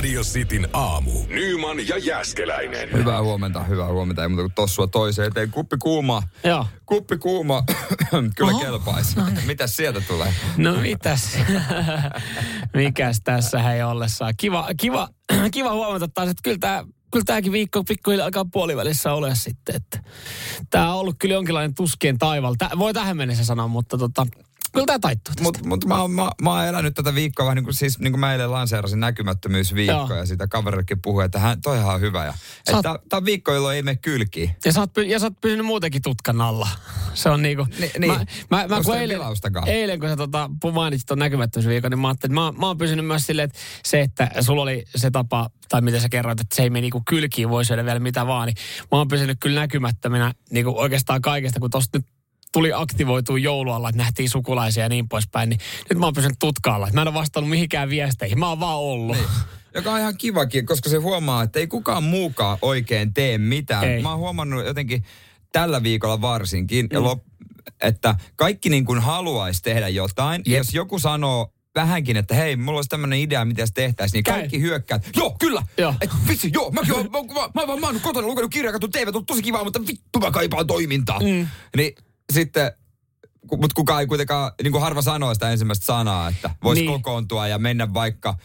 Radio Cityn aamu. Nyman ja Jäskeläinen. Hyvää huomenta, hyvää huomenta. Ei muuta kuin tossua toiseen eteen. Kuppi kuuma. Joo. Kuppi kuuma. Kyllä Oho. kelpaisi. Mitäs sieltä tulee? No mitäs? Mikäs tässä ei ollessaan? Kiva, kiva, kiva huomata taas, että kyllä tämä kyllä tämäkin viikko pikkuhiljaa alkaa puolivälissä ole sitten. Että tämä on ollut kyllä jonkinlainen tuskien taival. Tää, voi tähän mennessä sanoa, mutta tota, kyllä tämä taittuu tästä. Mutta mut mä, mä, mä oon elänyt tätä viikkoa vähän niin kuin, siis, niin kuin mä eilen lanseerasin näkymättömyysviikkoa Joo. ja sitä kaverillekin puhui, että hän, toihan on hyvä. Ja, Sä oot- että tää on viikko, jolloin ei mene kylkiin. Ja sä, oot, ja sä oot pysynyt muutenkin tutkan alla. Se on niinku... Ni- niin. Mä, mä, mä kun eilen, eilen, kun sä tota, mainitsit ton näkymättömyysviikon, niin mä ajattelin, että mä, mä oon pysynyt myös silleen, että se, että sulla oli se tapa, tai miten sä kerroit, että se ei mene niinku kylkiin, voi syödä vielä mitä vaan, niin mä oon pysynyt kyllä näkymättömänä niinku oikeastaan kaikesta, kun tosta nyt tuli aktivoitua joulualla, että nähtiin sukulaisia ja niin poispäin, niin nyt mä oon pysynyt tutkaalla. Mä en ole vastannut mihinkään viesteihin, mä oon vaan ollut. Niin. Joka on ihan kivakin, koska se huomaa, että ei kukaan muukaan oikein tee mitään. Ei. Mä oon huomannut jotenkin tällä viikolla varsinkin, mm. lop, että kaikki niin kuin haluaisi tehdä jotain. Jep. Jos joku sanoo vähänkin, että hei, mulla olisi tämmöinen idea, mitä se tehtäisiin, niin Käy. kaikki hyökkää. Joo, kyllä. Joo. Et, vitsi, joo, mäkin oon, mä, mä, mä, mä, mä oon kotona lukenut kirjaa, katsonut TV, on tosi kivaa, mutta vittu mä kaipaan toimintaa. Mm. Niin sitten, mutta kukaan ei kuitenkaan, niin kuin harva sanoo sitä ensimmäistä sanaa, että voisi Niin. kokoontua ja mennä vaikka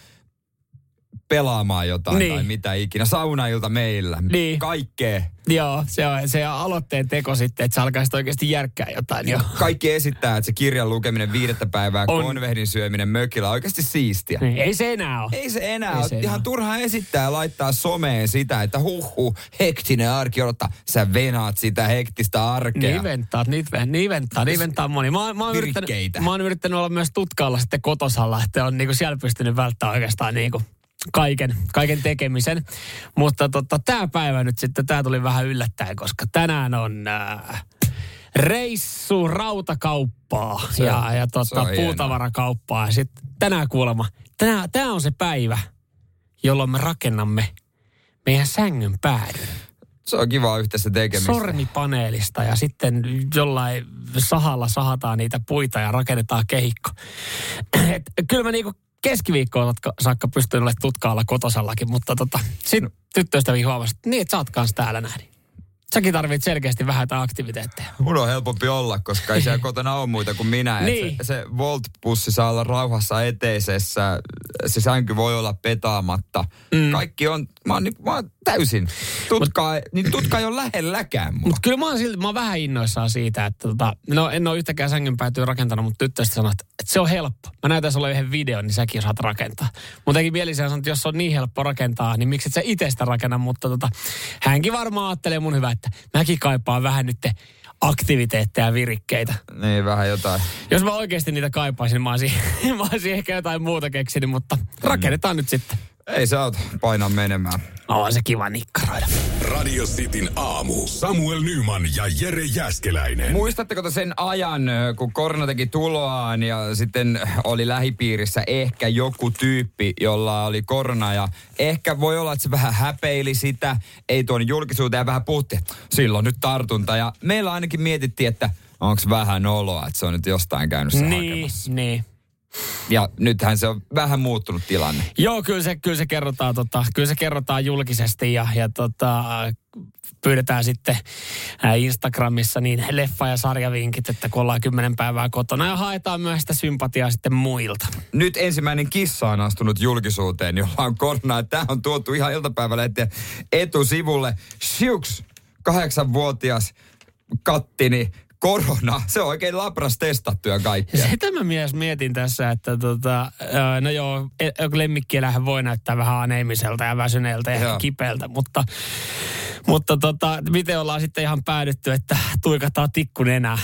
pelaamaan jotain Niin. tai mitä ikinä. Saunailta meillä. Niin. Kaikkea. Joo, se on se aloitteen teko sitten, että sä alkaisit oikeasti järkkää jotain. Joo. Kaikki esittää, että se kirjan lukeminen viidettä päivää, On. konvehdin syöminen mökillä on oikeasti siistiä. Niin, ei se enää ole. Ei se enää Ei ole. se Ihan enää. turhaa esittää ja laittaa someen sitä, että huhhuh, hektinen arki odottaa. Sä venaat sitä hektistä arkea. Ventaat, niin, ven- niin niin ventaa moni. Mä, mä, oon yrittänyt, mä oon yrittänyt olla myös tutkaalla sitten kotosalla, että on niinku siellä pystynyt välttämään oikeastaan niinku kaiken, kaiken tekemisen. Mutta tota, tämä päivä nyt sitten, tämä tuli vähän yllättäen, koska tänään on äh, reissu rautakauppaa Se ja, ja tota, puutavarakauppaa. Sitten tänään kuulemma, tänään, tämä on se päivä, jolloin me rakennamme meidän sängyn päädyn Se on kivaa yhteistä tekemistä. sormipaneelista ja sitten jollain sahalla sahataan niitä puita ja rakennetaan kehikko. Et, kyllä mä niinku keskiviikkoon saakka- saakka pystyn olemaan tutkaalla kotosallakin, mutta tota, sitten tyttöystävi huomasi, että niin, että sä oot kanssa täällä näin. Säkin tarvit selkeästi vähän aktiviteetteja. Mun on helpompi olla, koska ei siellä kotona ole muita kuin minä. Niin. Se, se Volt-pussi saa olla rauhassa eteisessä. Se sänky voi olla petaamatta. Mm. Kaikki on, mä oon, niin- mä oon täysin. Tutka, niin tutka ei ole lähelläkään mua. Mutta kyllä mä oon, silti, mä oon vähän innoissaan siitä, että tota, no en ole yhtäkään sängyn päätyä rakentanut, mutta tyttöystä sanoi, että, että se on helppo. Mä näytän sulle yhden videon, niin säkin osaat rakentaa. Mutta teki mieli sanoa, että jos se on niin helppo rakentaa, niin miksi et sä itse sitä rakenna, mutta tota, hänkin varmaan ajattelee mun hyvä, että mäkin kaipaan vähän nyt aktiviteetteja ja virikkeitä. Niin, vähän jotain. Jos mä oikeasti niitä kaipaisin, mä olisin, mä olisin ehkä jotain muuta keksinyt, mutta rakennetaan nyt sitten. Ei sä oot painaa menemään. On se kiva nikkaroida. Radio Cityn aamu. Samuel Nyman ja Jere Jäskeläinen. Muistatteko te sen ajan, kun korona teki tuloaan ja sitten oli lähipiirissä ehkä joku tyyppi, jolla oli korona ja ehkä voi olla, että se vähän häpeili sitä, ei tuon julkisuuteen ja vähän puhuttiin, silloin nyt tartunta. Ja meillä ainakin mietittiin, että onko vähän oloa, että se on nyt jostain käynyt se Niin, hakemassa. niin. Ja nythän se on vähän muuttunut tilanne. Joo, kyllä se, kyllä se, kerrotaan, tota, kyllä se kerrotaan julkisesti ja, ja tota, pyydetään sitten Instagramissa niin leffa- ja sarjavinkit, että kun ollaan kymmenen päivää kotona ja haetaan myös sitä sympatiaa sitten muilta. Nyt ensimmäinen kissa on astunut julkisuuteen, jolla on koronaa. Tämä on tuotu ihan iltapäivälehtien etusivulle. Shiuks, kahdeksanvuotias kattini, korona. Se on oikein labras testattu ja kaikkea. Sitä mä mies mietin tässä, että tota, no joo, e- lemmikkielähän voi näyttää vähän aneemiselta ja väsyneeltä ja Joo. kipeältä, mutta, mutta tota, miten ollaan sitten ihan päädytty, että tuikataan tikku nenää.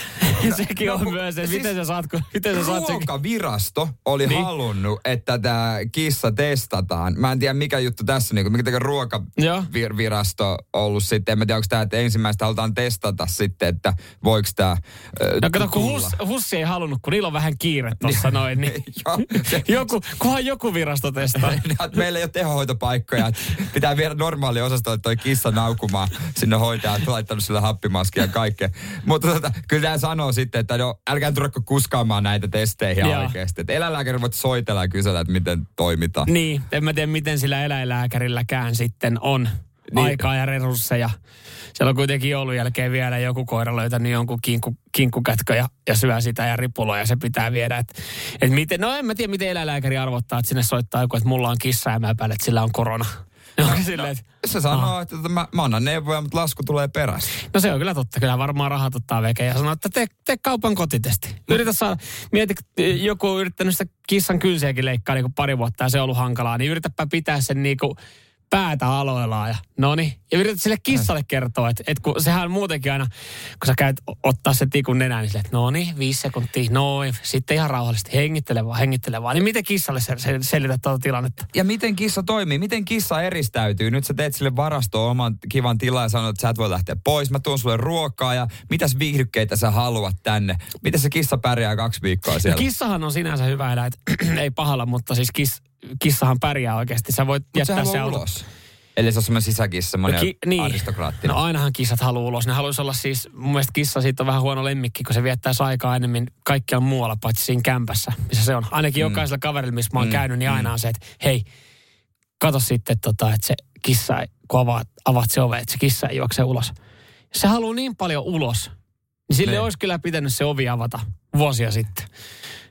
Sekin no on kun- myös, että siis miten sä saat, miten sä saat. Ruokavirasto oli Niin. halunnut, että tämä kissa testataan. Mä en tiedä mikä juttu tässä, niin mikä Joo. ruokavirasto ollut sitten. En mä tiedä, onko tämä, että ensimmäistä halutaan testata sitten, että voiko tämä No kato, kun Hus, Hussi ei halunnut, kun niillä on vähän kiire tuossa noin, niin se- joku, kunhan joku virasto testaa. Meillä ei ole tehohoitopaikkoja. Pitää viedä normaali osastolle toi kissa naukumaan sinne hoitajaan. Laittanut sille happimaskia ja kaikkea. Mutta tota, kyllä tämä sanoo, sanoo sitten, että no, älkää turakko kuskaamaan näitä testeihin Joo. oikeasti. Että eläinlääkäri voit soitella ja kysellä, että miten toimitaan. Niin, en mä tiedä miten sillä eläinlääkärilläkään sitten on Niin. aikaa ja resursseja. Siellä on kuitenkin joulun jälkeen vielä joku koira löytänyt jonkun kinku, kinkkukätkö ja, ja syö sitä ja ripuloa ja se pitää viedä. Et, et miten, no en mä tiedä, miten eläinlääkäri arvottaa, että sinne soittaa joku, että mulla on kissa ja mä epäilen, että sillä on korona. No, silleen, että, Se sanoo, että tota, mä, mä annan neuvoja, mutta lasku tulee perässä. no se on kyllä totta. Kyllä varmaan rahat ottaa veke ja sanoo, että tee, tee kaupan kotitesti. Yritä saada, mieti, joku on yrittänyt sitä kissan kynsiäkin leikkaa niin pari vuotta ja se on ollut hankalaa, niin yritäpä pitää sen niin kuin päätä aloillaan ja no niin. Ja yrität sille kissalle kertoa, että, että kun sehän muutenkin aina, kun sä käyt ottaa se tikun nenään, niin sille, että no niin, viisi sekuntia, noin. Sitten ihan rauhallisesti, hengittele vaan, hengittele vaan. Niin miten kissalle sel- sel- selität tuota tilannetta? Ja miten kissa toimii? Miten kissa eristäytyy? Nyt sä teet sille varastoon oman kivan tilan ja sanot, että sä et voi lähteä pois. Mä tuon sulle ruokaa ja mitäs viihdykkeitä sä haluat tänne? Miten se kissa pärjää kaksi viikkoa Ja siellä? kissahan on sinänsä hyvä eläin, ei pahalla, mutta siis kiss, kissahan pärjää oikeasti. Sä voit Mut se jättää se auto. ulos. Eli se on semmoinen sisäkissa, semmoinen Ki- niin. aristokraattinen. No ainahan kissat haluaa ulos. Ne haluaisi olla siis, mun mielestä kissa siitä on vähän huono lemmikki, kun se viettää aikaa enemmän kaikkialla muualla, paitsi siinä kämpässä, missä se on. Ainakin mm. jokaisella kaverilla, missä mä oon mm. käynyt, niin aina on se, että hei, kato sitten, tota, että se kissa, ei- kun avaat, avaat se ove, että se kissa ei juokse ulos. Se haluaa niin paljon ulos, niin sille Niin. olisi kyllä pitänyt se ovi avata vuosia sitten.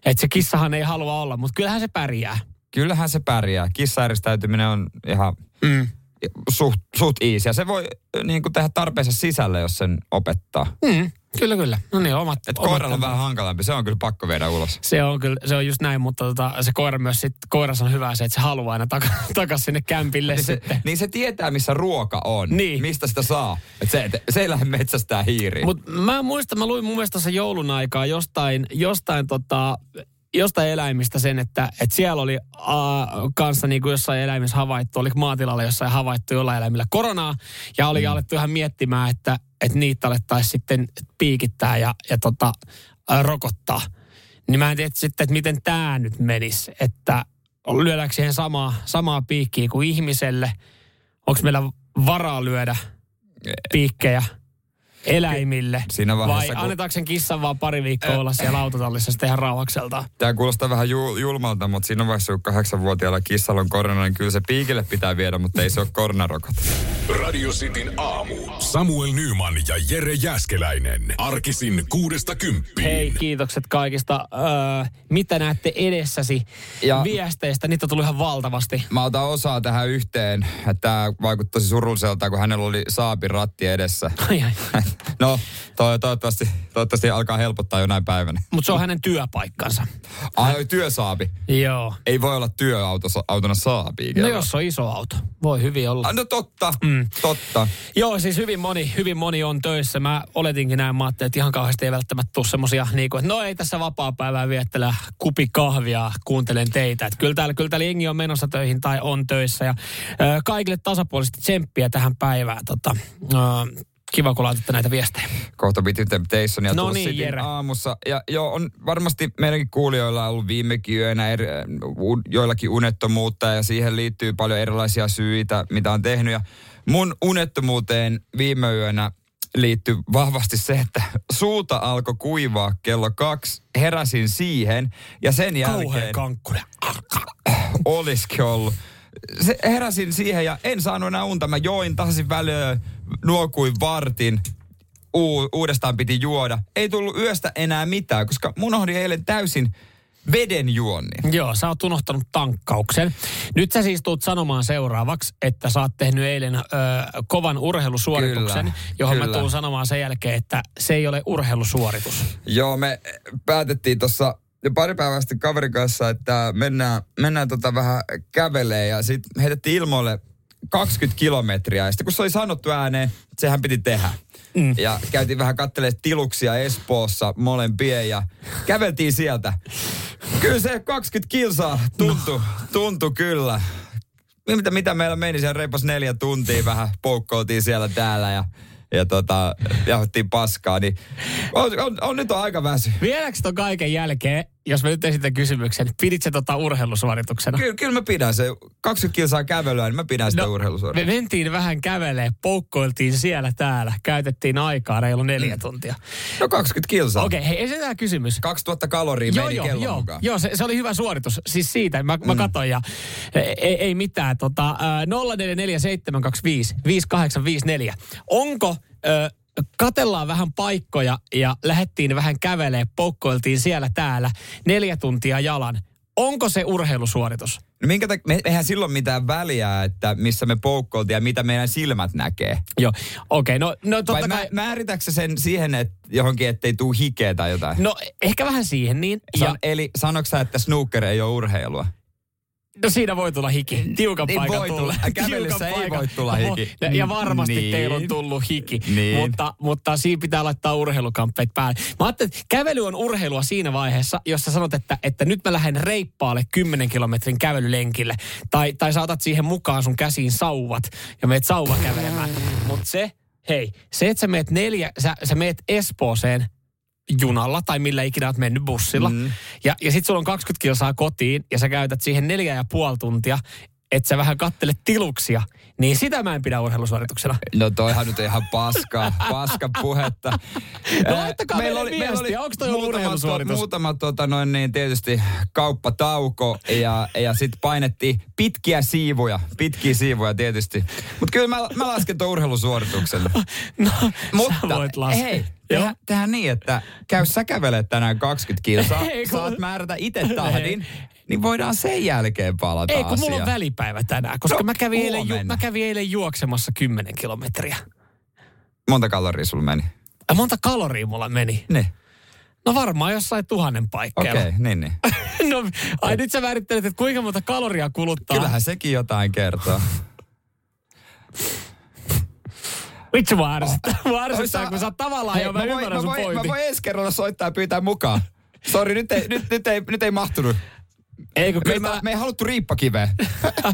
Että se kissahan ei halua olla, mutta kyllähän se pärjää. Kyllähän se pärjää. Kissa eristäytyminen on ihan Mm. suht, suht easy. Ja se voi niin kuin tehdä tarpeensa sisällä, jos sen opettaa. Mm. Kyllä, kyllä. No niin, omat, Et omat koiralla on vähän hankalampi. Se on kyllä pakko viedä ulos. Se on kyllä, se on just näin, mutta tota, se koira myös sit, koirassa on hyvä se, että se haluaa aina taka, takas sinne kämpille Niin se, sitten. niin se tietää, missä ruoka on. Niin. Mistä sitä saa. Et se, et, se ei lähde metsästää hiiriin. Mutta mä muistan, mä luin mun mielestä tuossa joulun aikaa jostain, jostain tota, jostain eläimistä sen, että, että siellä oli äh, kanssa niin kuin jossain eläimissä havaittu, oli maatilalla jossain havaittu jollain eläimillä koronaa, ja oli mm. alettu ihan miettimään, että, että niitä alettaisiin sitten piikittää ja, ja tota, rokottaa. Niin mä en tiedä sitten, että miten tämä nyt menisi, että lyödäänkö siihen samaa, samaa piikkiä kuin ihmiselle, onko meillä varaa lyödä piikkejä eläimille. Siinä vaiheessa, Vai kun- annetaanko sen kissan vaan pari viikkoa olla siellä autotallissa sitten ihan rauhakselta? Tämä kuulostaa vähän jul- julmalta, mutta siinä vaiheessa, kun kahdeksanvuotiaalla kissalla on korona, niin kyllä se piikille pitää viedä, mutta ei se ole koronarokote. Radio Cityn aamu. Samuel Nyman ja Jere Jäskeläinen. Arkisin kuudesta kymppiin. Hei, kiitokset kaikista. Öö, mitä näette edessäsi Ja- viesteistä? Niitä on tullut ihan valtavasti. Mä otan osaa tähän yhteen, että tämä vaikuttaisi surulliselta, kun hänellä oli saapin ratti edessä. Ai, ai. No, to- toivottavasti, toivottavasti alkaa helpottaa jonain päivänä. Mutta se on hänen työpaikkansa. Ai, työsaapi. Joo. Ei voi olla työautona saapi. No jos on iso auto, voi hyvin olla. Ah, No totta, mm. totta. Joo, siis hyvin moni, hyvin moni on töissä. Mä oletinkin näin, mä ajattelin, että ihan kauheasti ei välttämättä tule semmosia, niin kuin, että no ei tässä vapaa-päivää viettele kupi kahvia, kuuntelen teitä. Että kyllä täällä, kyllä täällä jengi on menossa töihin tai on töissä. Ja ö, kaikille tasapuolisesti tsemppiä tähän päivään. Tota, ö, kiva, kun laitatte näitä viestejä. Kohta Temptation ja No niin, Jere. aamussa. Ja joo, on varmasti meidänkin kuulijoilla ollut viimekin yönä eri, u- joillakin unettomuutta ja siihen liittyy paljon erilaisia syitä, mitä on tehnyt. Ja mun unettomuuteen viime yönä liittyy vahvasti se, että suuta alkoi kuivaa kello kaksi. Heräsin siihen ja sen Kauhean jälkeen kankkunen. olisikin ollut. Se, heräsin siihen ja en saanut enää unta. Mä join tasaisin väliin, nuokuin vartin. U, uudestaan piti juoda. Ei tullut yöstä enää mitään, koska mun unohdin eilen täysin veden juonni. Joo, sä oot unohtanut tankkauksen. Nyt sä siis tuut sanomaan seuraavaksi, että sä oot tehnyt eilen ö, kovan urheilusuorituksen, Kyllä, johon mä kyllä. tuun sanomaan sen jälkeen, että se ei ole urheilusuoritus. Joo, me päätettiin tuossa jo pari päivää sitten kaverin kanssa, että mennään, mennään tota vähän kävelee ja sitten heitettiin ilmoille 20 kilometriä. Ja sitten kun se oli sanottu ääneen, että sehän piti tehdä. Mm. Ja käytiin vähän katselemaan tiluksia Espoossa molempien ja käveltiin sieltä. Kyllä se 20 kilsaa tuntui, no. tuntui kyllä. Mitä, mitä meillä meni siellä reipas neljä tuntia vähän poukkoiltiin siellä täällä ja, ja tota, jauhettiin paskaa, niin on, on, on, nyt on aika väsy. Vieläkö ton kaiken jälkeen jos mä nyt esitän kysymyksen, pidit se tota urheilusuorituksena? Kyllä, kyllä mä pidän se. 20 kilsaa kävelyä, niin mä pidän sitä no, Me urheilusuorituksena. mentiin vähän kävelee, poukkoiltiin siellä täällä, käytettiin aikaa reilu neljä tuntia. No 20 kilsaa. Okei, hei, esitetään kysymys. 2000 kaloria Joo, meni joo, kellon joo, mukaan. joo se, se, oli hyvä suoritus. Siis siitä, mä, mä katsoin ja ei, ei mitään. Tota, äh, 0447255854. Onko, äh, katellaan vähän paikkoja ja lähdettiin vähän kävelee, poukkoiltiin siellä täällä neljä tuntia jalan. Onko se urheilusuoritus? No minkä tak- me, eihän silloin mitään väliä, että missä me poukkoiltiin ja mitä meidän silmät näkee. Joo, okei, okay, no, no totta Vai kai... mä, määritätkö sä sen siihen, että johonkin, ettei tuu hikeä tai jotain? No ehkä vähän siihen niin. San, Ja, eli sanoks sä, että snooker ei ole urheilua? No siinä voi tulla hiki. Tiukan Niin paikan voi tulla. Kävelyssä ei paikan. voi tulla hiki. Ja, ja varmasti Niin. teillä on tullut hiki. Niin. Mutta, mutta siinä pitää laittaa urheilukamppeet päälle. Mä ajattelin, että kävely on urheilua siinä vaiheessa, jos sä sanot, että, että nyt mä lähden reippaalle 10 kilometrin kävelylenkille. Tai, tai saatat siihen mukaan sun käsiin sauvat ja meet sauva kävelemään. Mutta se, hei, se, että sä meet neljä, sä, sä meet Espooseen junalla tai millä ikinä oot mennyt bussilla. Mm. Ja, ja sit sulla on 20 kilsaa kotiin ja sä käytät siihen neljä ja puoli tuntia, että sä vähän kattelet tiluksia, niin sitä mä en pidä urheilusuorituksena. No toihan nyt ihan paska, paska puhetta. No laittakaa meille viestiä, onks toi ollut muutama, urheilusuoritus? muutama tota noin niin tietysti kauppatauko ja, ja sitten painettiin pitkiä siivuja, pitkiä siivuja tietysti. Mutta kyllä mä, mä lasken tuon urheilusuorituksen. No, Mutta sä voit laskea. hei. Tehdään, tehdään niin, että käy sä kävelet tänään 20 kilsaa, Ei, kun- saat määrätä itse tahdin, niin voidaan sen jälkeen palata Ei, kun mulla on välipäivä tänään, koska No, mä, kävin eilen, ju- mä kävin eilen juoksemassa 10 kilometriä. Monta kaloria sulla meni? Ja monta kaloria mulla meni? Niin. No varmaan jossain tuhannen paikkeilla. Okei, okay, niin niin. no, ai nyt sä määrittelet, että kuinka monta kaloria kuluttaa. Kyllähän sekin jotain kertoo. Vitsi mua ärsyttää. Mua kun sä oot tavallaan Hei, jo, mä, voin- ymmärrän mä sun voin, pointin. Mä voin ensi kerralla soittaa ja pyytää mukaan. Sori, nyt ei, nyt, nyt, ei, nyt ei mahtunut. Ei, kun Me mä... me ei haluttu riippakiveä.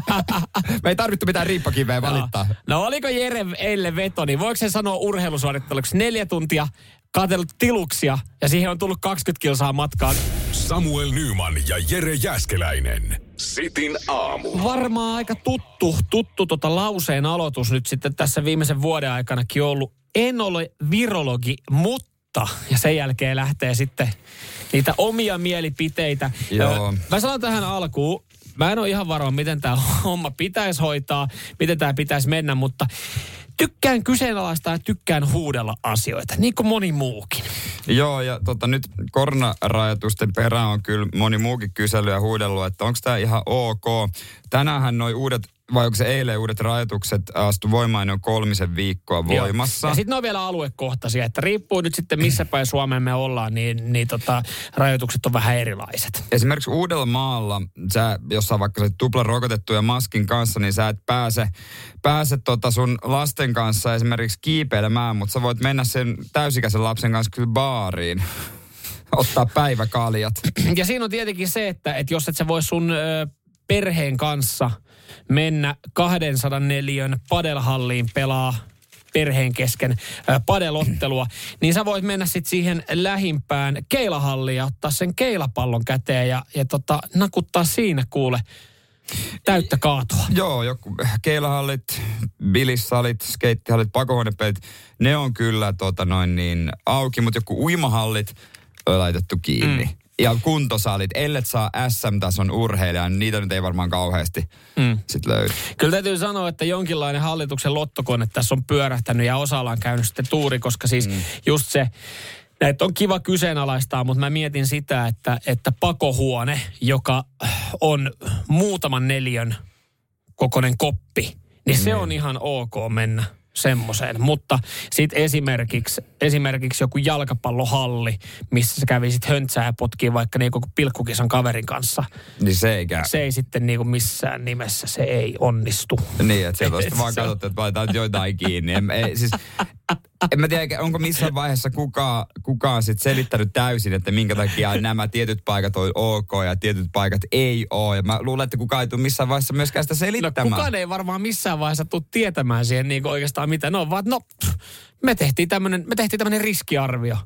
me ei tarvittu mitään riippakiveä valittaa. No oliko Jere eilen veto, niin voiko se sanoa urheilusuoritteluksi neljä tuntia, katsellut tiluksia ja siihen on tullut 20 kilsaa matkaan. Samuel Nyman ja Jere Jäskeläinen. Sitin aamu. Varmaan aika tuttu, tuttu tota lauseen aloitus nyt sitten tässä viimeisen vuoden aikanakin ollut. En ole virologi, mutta, ja sen jälkeen lähtee sitten niitä omia mielipiteitä. Joo. Mä sanon tähän alkuun, mä en ole ihan varma, miten tämä homma pitäisi hoitaa, miten tämä pitäisi mennä, mutta tykkään kyseenalaistaa ja tykkään huudella asioita, niin kuin moni muukin. Joo, ja tota, nyt koronarajoitusten perään on kyllä moni muukin kysely ja huudellut, että onko tämä ihan ok. Tänäänhän noi uudet, vai onko se eilen uudet rajoitukset astu voimaan, ne on kolmisen viikkoa voimassa. Joo. Ja sitten ne on vielä aluekohtaisia, että riippuu nyt sitten missä päin Suomeen me ollaan, niin, niin tota, rajoitukset on vähän erilaiset. Esimerkiksi Uudellamaalla, sä, jos sä vaikka oot tupla rokotettu ja maskin kanssa, niin sä et pääse, pääse tota sun lasten kanssa esimerkiksi kiipeilemään, mutta sä voit mennä sen täysikäisen lapsen kanssa kyllä baariin. Ottaa päiväkaljat. Ja siinä on tietenkin se, että, että jos et sä voi sun ö, perheen kanssa mennä 204 padelhalliin pelaa perheen kesken padelottelua, niin sä voit mennä sitten siihen lähimpään keilahalliin ja ottaa sen keilapallon käteen ja, ja tota, nakuttaa siinä kuule täyttä kaatua. Joo, joku keilahallit, bilissalit, skeittihallit, pakohuonepelit, ne on kyllä tota noin niin auki, mutta joku uimahallit on laitettu kiinni. Mm. Ja kuntosalit, ellet saa SM-tason urheilijan, niin niitä nyt ei varmaan kauheasti mm. sit löydy. Kyllä täytyy sanoa, että jonkinlainen hallituksen lottokone tässä on pyörähtänyt ja osalla on käynyt sitten tuuri, koska siis mm. just se, näitä on kiva kyseenalaistaa, mutta mä mietin sitä, että, että pakohuone, joka on muutaman neliön kokoinen koppi, niin se on ihan ok mennä semmoiseen. Mutta sitten esimerkiksi, esimerkiksi joku jalkapallohalli, missä sä kävisit höntsää ja potkii vaikka niin koko pilkkukisan kaverin kanssa. Niin se ei käy. Se ei sitten niin kuin missään nimessä, se ei onnistu. Niin, että sieltä vaan katsottu, että laitetaan joitain kiinni. En, ei, siis, en mä tiedä, onko missään vaiheessa kukaan, kukaan sit selittänyt täysin, että minkä takia nämä tietyt paikat on ok ja tietyt paikat ei ole. Ja mä luulen, että kukaan ei tule missään vaiheessa myöskään sitä No selittämään. kukaan ei varmaan missään vaiheessa tule tietämään siihen niin oikeastaan mitä. No vaan, no pff, me tehtiin tämmöinen me tehtiin tämmöinen riskiarvio.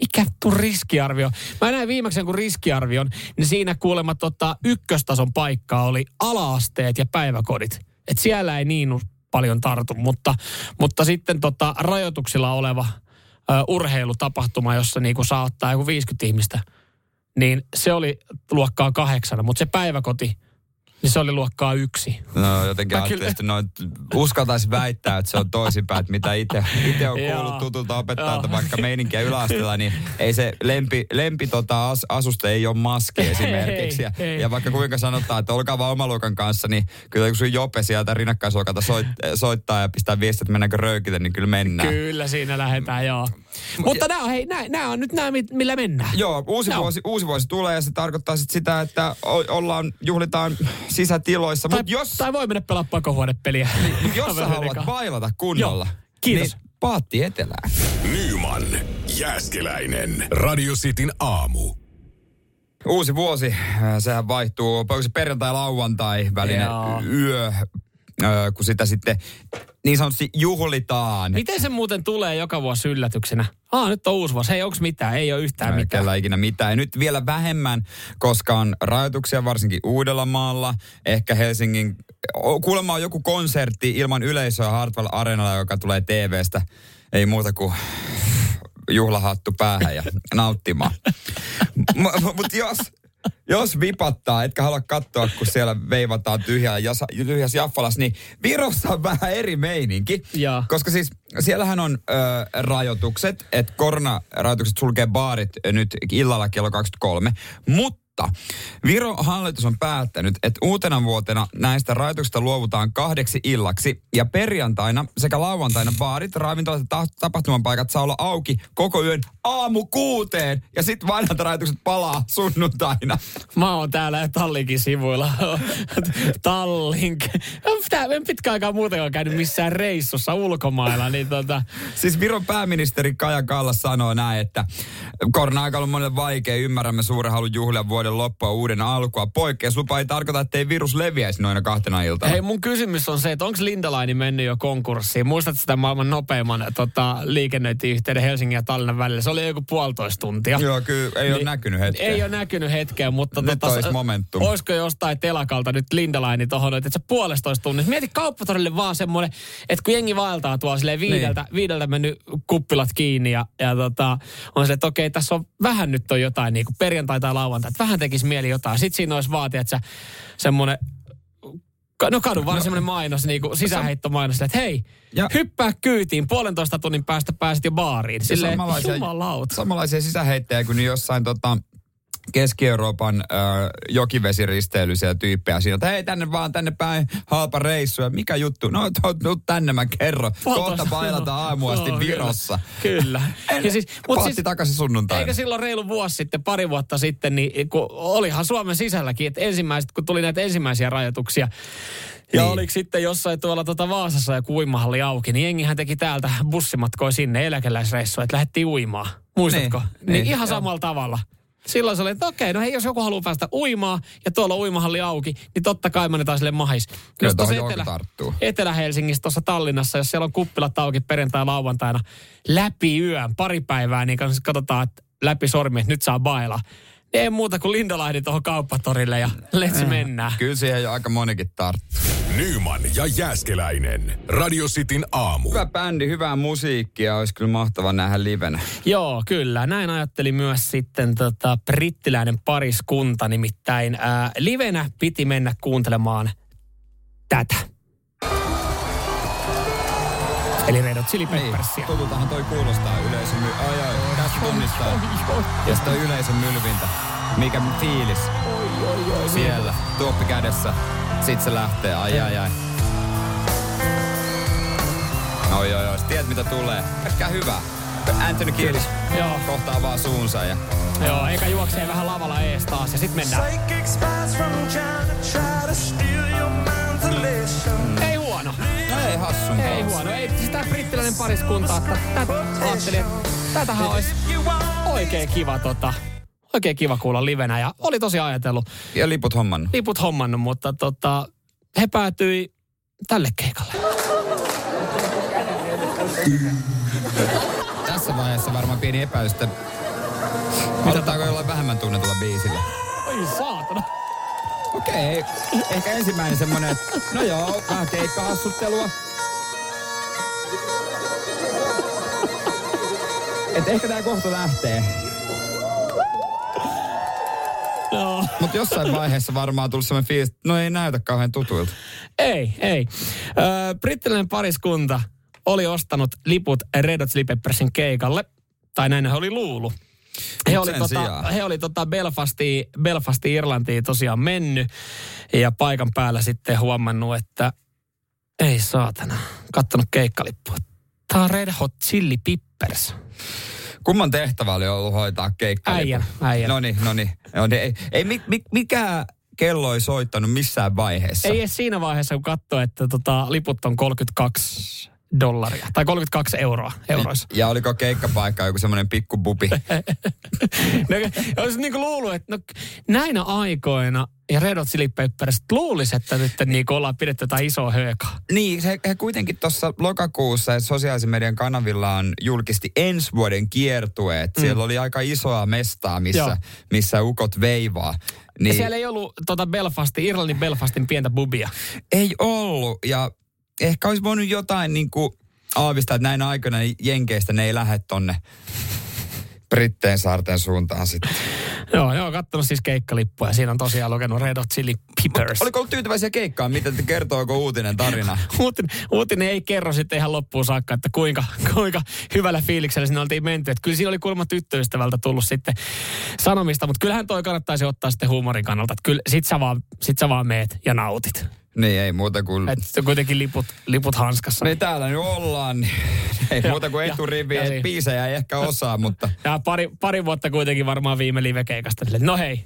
Mikä tuu riskiarvio? Mä näin viimeksi kun riskiarvion, niin siinä kuulemma tota, ykköstason paikkaa oli alaasteet ja päiväkodit. Et siellä ei niin paljon tartu, mutta, mutta sitten tota, rajoituksilla oleva ö, urheilutapahtuma, jossa niinku saa ottaa joku 50 ihmistä, niin se oli luokkaa kahdeksana, mutta se päiväkoti – niin se oli luokkaa yksi. No jotenkin ajattelin, että no, uskaltaisi väittää, että se on toisinpäin, että mitä itse on kuullut tutulta opettajalta vaikka meininkiä yläasteella, niin ei se lempi, lempi tota as, asuste ei ole maski esimerkiksi. Ja, ja vaikka kuinka sanotaan, että olkaa vaan omaluokan kanssa, niin kyllä kun sun jope sieltä rinnakkaisluokalta soit, soittaa ja pistää viestiä, että mennäänkö röykille, niin kyllä mennään. Kyllä siinä lähdetään, joo. Mutta nämä on, hei, nämä, nämä on nyt nämä, millä mennään. Joo, uusi, vuosi, uusi vuosi tulee ja se tarkoittaa sit sitä, että ollaan, juhlitaan sisätiloissa. Tai, mut jos, tai voi mennä pelaa pakohuonepeliä. Niin, jos sä haluat bailata kunnolla. Joo, kiitos. Niin paatti etelään. Nyman, Jääskeläinen, Radio Cityn aamu. Uusi vuosi, äh, sehän vaihtuu, onko se perjantai-lauantai välinen Joo. yö, kun sitä sitten niin sanotusti juhlitaan. Miten se muuten tulee joka vuosi yllätyksenä? Aa, nyt on uusi vuosi. Hei, onko mitään? Ei ole yhtään Ei mitään. ikinä mitään. Ja nyt vielä vähemmän, koska on rajoituksia varsinkin Uudellamaalla. Ehkä Helsingin, kuulemma on joku konsertti ilman yleisöä Hartwell Arenalla, joka tulee TVstä. Ei muuta kuin juhlahattu päähän ja nauttimaan. Mutta jos, jos vipattaa, etkä halua katsoa, kun siellä veivataan tyhjässä, tyhjässä jaffalas, niin Virossa on vähän eri meininki. Ja. Koska siis siellähän on ö, rajoitukset, että koronarajoitukset sulkee baarit nyt illalla kello 23. Mutta mutta Viro hallitus on päättänyt, että uutena vuotena näistä rajoituksista luovutaan kahdeksi illaksi. Ja perjantaina sekä lauantaina baarit, ravintolat ja tapahtumapaikat saa olla auki koko yön aamu kuuteen. Ja sitten vanhat rajoitukset palaa sunnuntaina. Mä oon täällä Tallinkin sivuilla. Tallink. En pitkä aikaa muutenkaan käynyt missään reissussa ulkomailla. Niin tota... Siis Viron pääministeri Kaja Kallas sanoo näin, että korona-aika on monelle vaikea. Ymmärrämme suuren halun juhlia vuoden loppua, uuden alkua. Poikkeuslupa ei tarkoita, että ei virus leviäisi noina kahtena iltana. Hei, mun kysymys on se, että onko Lindalaini mennyt jo konkurssiin? Muistatko sitä maailman nopeimman tota, liikennöintiyhteyden Helsingin ja Tallinnan välillä? Se oli joku puolitoista tuntia. Joo, kyllä ei niin, ole näkynyt hetkeä. Ei ole näkynyt hetkeä, mutta nyt tota, olisi momentum. Olisiko jostain telakalta nyt Lindalaini tuohon, että se puolestoista tunnissa. Mieti kauppatorille vaan semmoinen, että kun jengi vaeltaa tuolla silleen viideltä, niin. viideltä mennyt kuppilat kiinni ja, ja tota, on se, että okei, tässä on vähän nyt on jotain niin kuin perjantai tai lauantai, että vähän tekisi mieli jotain. Sitten siinä olisi vaatia, että semmoinen No kadun vaan no, semmoinen mainos, niin kuin sisäheittomainos, että hei, ja, hyppää kyytiin, puolentoista tunnin päästä pääset jo baariin. Silleen, samanlaisia, samanlaisia sisäheittejä kuin jossain tota, Keski-Euroopan äh, jokivesiristeilyisiä tyyppejä siinä, että hei tänne vaan tänne päin halpa reissu. Ja mikä juttu? No tuu tänne mä kerron. Kohta bailata aamuasti no, Virossa. Kyllä. ja siis, mut siis, takaisin sunnuntaina. Eikä silloin reilu vuosi sitten, pari vuotta sitten, niin kun olihan Suomen sisälläkin, että ensimmäiset, kun tuli näitä ensimmäisiä rajoituksia, ja niin. oliko sitten jossain tuolla tuota Vaasassa ja uimahalli auki, niin jengihän teki täältä bussimatkoja sinne eläkeläisreissua, että lähdettiin uimaan. Muistatko? Niin, niin, niin ihan samalla tavalla. Silloin se oli, että okei, no hei, jos joku haluaa päästä uimaan ja tuolla uimahalli auki, niin totta kai annetaan sille mahis. Kyllä jos etelä, Etelä-Helsingissä, tuossa Tallinnassa, jos siellä on kuppilat auki perjantai lauantaina läpi yön, pari päivää, niin katsotaan, että läpi sormi, että nyt saa baila. Ei muuta kuin Lindalahdi tuohon kauppatorille ja let's mennään. Kyllä siihen jo aika monikin tarttuu. Nyman ja Jääskeläinen. Radio Cityn aamu. Hyvä bändi, hyvää musiikkia. Olisi kyllä mahtava nähdä livenä. Joo, kyllä. Näin ajatteli myös sitten tota, brittiläinen pariskunta. Nimittäin ää, livenä piti mennä kuuntelemaan tätä. Eli Red Hot Chili niin, Peppersia. Niin, tutultahan toi kuulostaa yleisön my... Ai ai, tässä tunnistaa. Ja sitten yleisön mylvintä. Mikä fiilis. Oi, oi, oi, Siellä, tuoppi kädessä. Sitten se lähtee, ai ai ai. Oi oi oi, tiedät mitä tulee. Pelkkää hyvä. Anthony Kiedis kohtaa vaan suunsa ja... Joo, eikä juoksee vähän lavalla ees taas ja sit mennään. Brittiläinen pariskunta, että tätä ajattelin, että tätähän olisi oikein kiva tota, oikein kiva kuulla livenä ja oli tosi ajatellut. Ja liput hommannut. Liput hommannut, mutta tota, he päätyi tälle keikalle. Tässä vaiheessa varmaan pieni epäilys, että Aloittaako jollain vähemmän tunnetulla biisillä? Oi saatana. Okei, ehkä ensimmäinen semmonen, että no joo, vähän keikkahassuttelua. Et ehkä tää kohta lähtee. Joo. Mutta jossain vaiheessa varmaan tullut semmoinen fiilis, että no ei näytä kauhean tutuilta. Ei, ei. Ö, brittiläinen pariskunta oli ostanut liput Red Hot Chili Peppersin keikalle. Tai näin he oli luulu. He Mut oli, tota, sijaan. he oli tota Belfastiin, Belfastiin Irlantiin tosiaan mennyt ja paikan päällä sitten huomannut, että ei saatana, kattonut keikkalippua. Tämä on Red Hot Chili Peppers. Kumman tehtävä oli ollut hoitaa keikkaa? Äijän, äijän. No niin, no niin. No niin, ei, ei mi, mi, mikä kello ei soittanut missään vaiheessa. Ei edes siinä vaiheessa, kun katsoi, että tota, liput on 32 dollaria. Tai 32 euroa euroissa. Ja oliko keikkapaikka joku semmoinen pikkububi? No, olisi niin kuin luullut, että no, näinä aikoina ja Red Hot Chili Peppers luulisi, että nyt niin kuin ollaan pidetty jotain isoa höökaa. niin, he, he kuitenkin tuossa lokakuussa ja sosiaalisen median kanavillaan julkisti ensi vuoden kiertueet. Mm. Siellä oli aika isoa mestaa, missä, Joo. missä ukot veivaa. Niin. Niin, Siellä ei ollut tota Belfastin, Irlannin Belfastin pientä bubia. ei ollut. Ja ehkä olisi voinut jotain niin kuin aavistaa, että näin aikoina Jenkeistä ne ei lähde tonne Britteen saarten suuntaan sitten. Joo, joo, kattonut siis keikkalippuja. ja Siinä on tosiaan lukenut Red Hot Chili Peppers. Oliko ollut tyytyväisiä keikkaan? Miten te kertooko uutinen tarina? Uutinen, uutinen ei kerro sitten ihan loppuun saakka, että kuinka, kuinka hyvällä fiiliksellä sinne oltiin menty. Että kyllä siinä oli kuulemma tyttöystävältä tullut sitten sanomista, mutta kyllähän toi kannattaisi ottaa sitten huumorin kannalta. Että kyllä sit sä vaan, sit sä vaan meet ja nautit. Niin, ei muuta kuin... Että kuitenkin liput, liput hanskassa. Niin täällä nyt ollaan. niin Ei Ja- muuta kuin ja- eturivi, ja et siinä. biisejä ei ehkä osaa, mutta... Ja pari, pari vuotta kuitenkin varmaan viime livekeikasta. Silleen, No hei,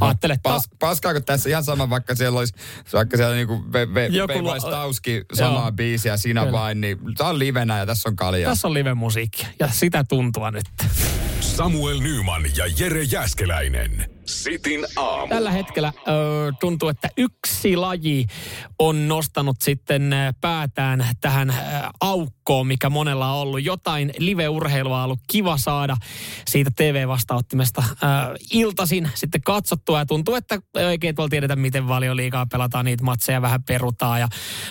ajattele. Pas, paskaako tässä ihan sama, vaikka siellä olisi, vaikka siellä niinku ve, ve, Joku lo- Tauski samaa Joo. biisiä sinä Kyllä. vain, niin tämä on livenä ja tässä on kaljaa. Tässä on live-musiikkia ja sitä tuntua nyt. Samuel Nyman ja Jere Jäskeläinen. Sitin aamu. Tällä hetkellä ö, tuntuu, että yksi laji on nostanut sitten päätään tähän aukkoon, mikä monella on ollut. Jotain live-urheilua on ollut kiva saada siitä TV-vastaanottimesta ö, iltasin sitten katsottua. Ja tuntuu, että ei oikein tuolla tiedetä, miten valioliikaa pelataan niitä matseja, vähän perutaan. Ja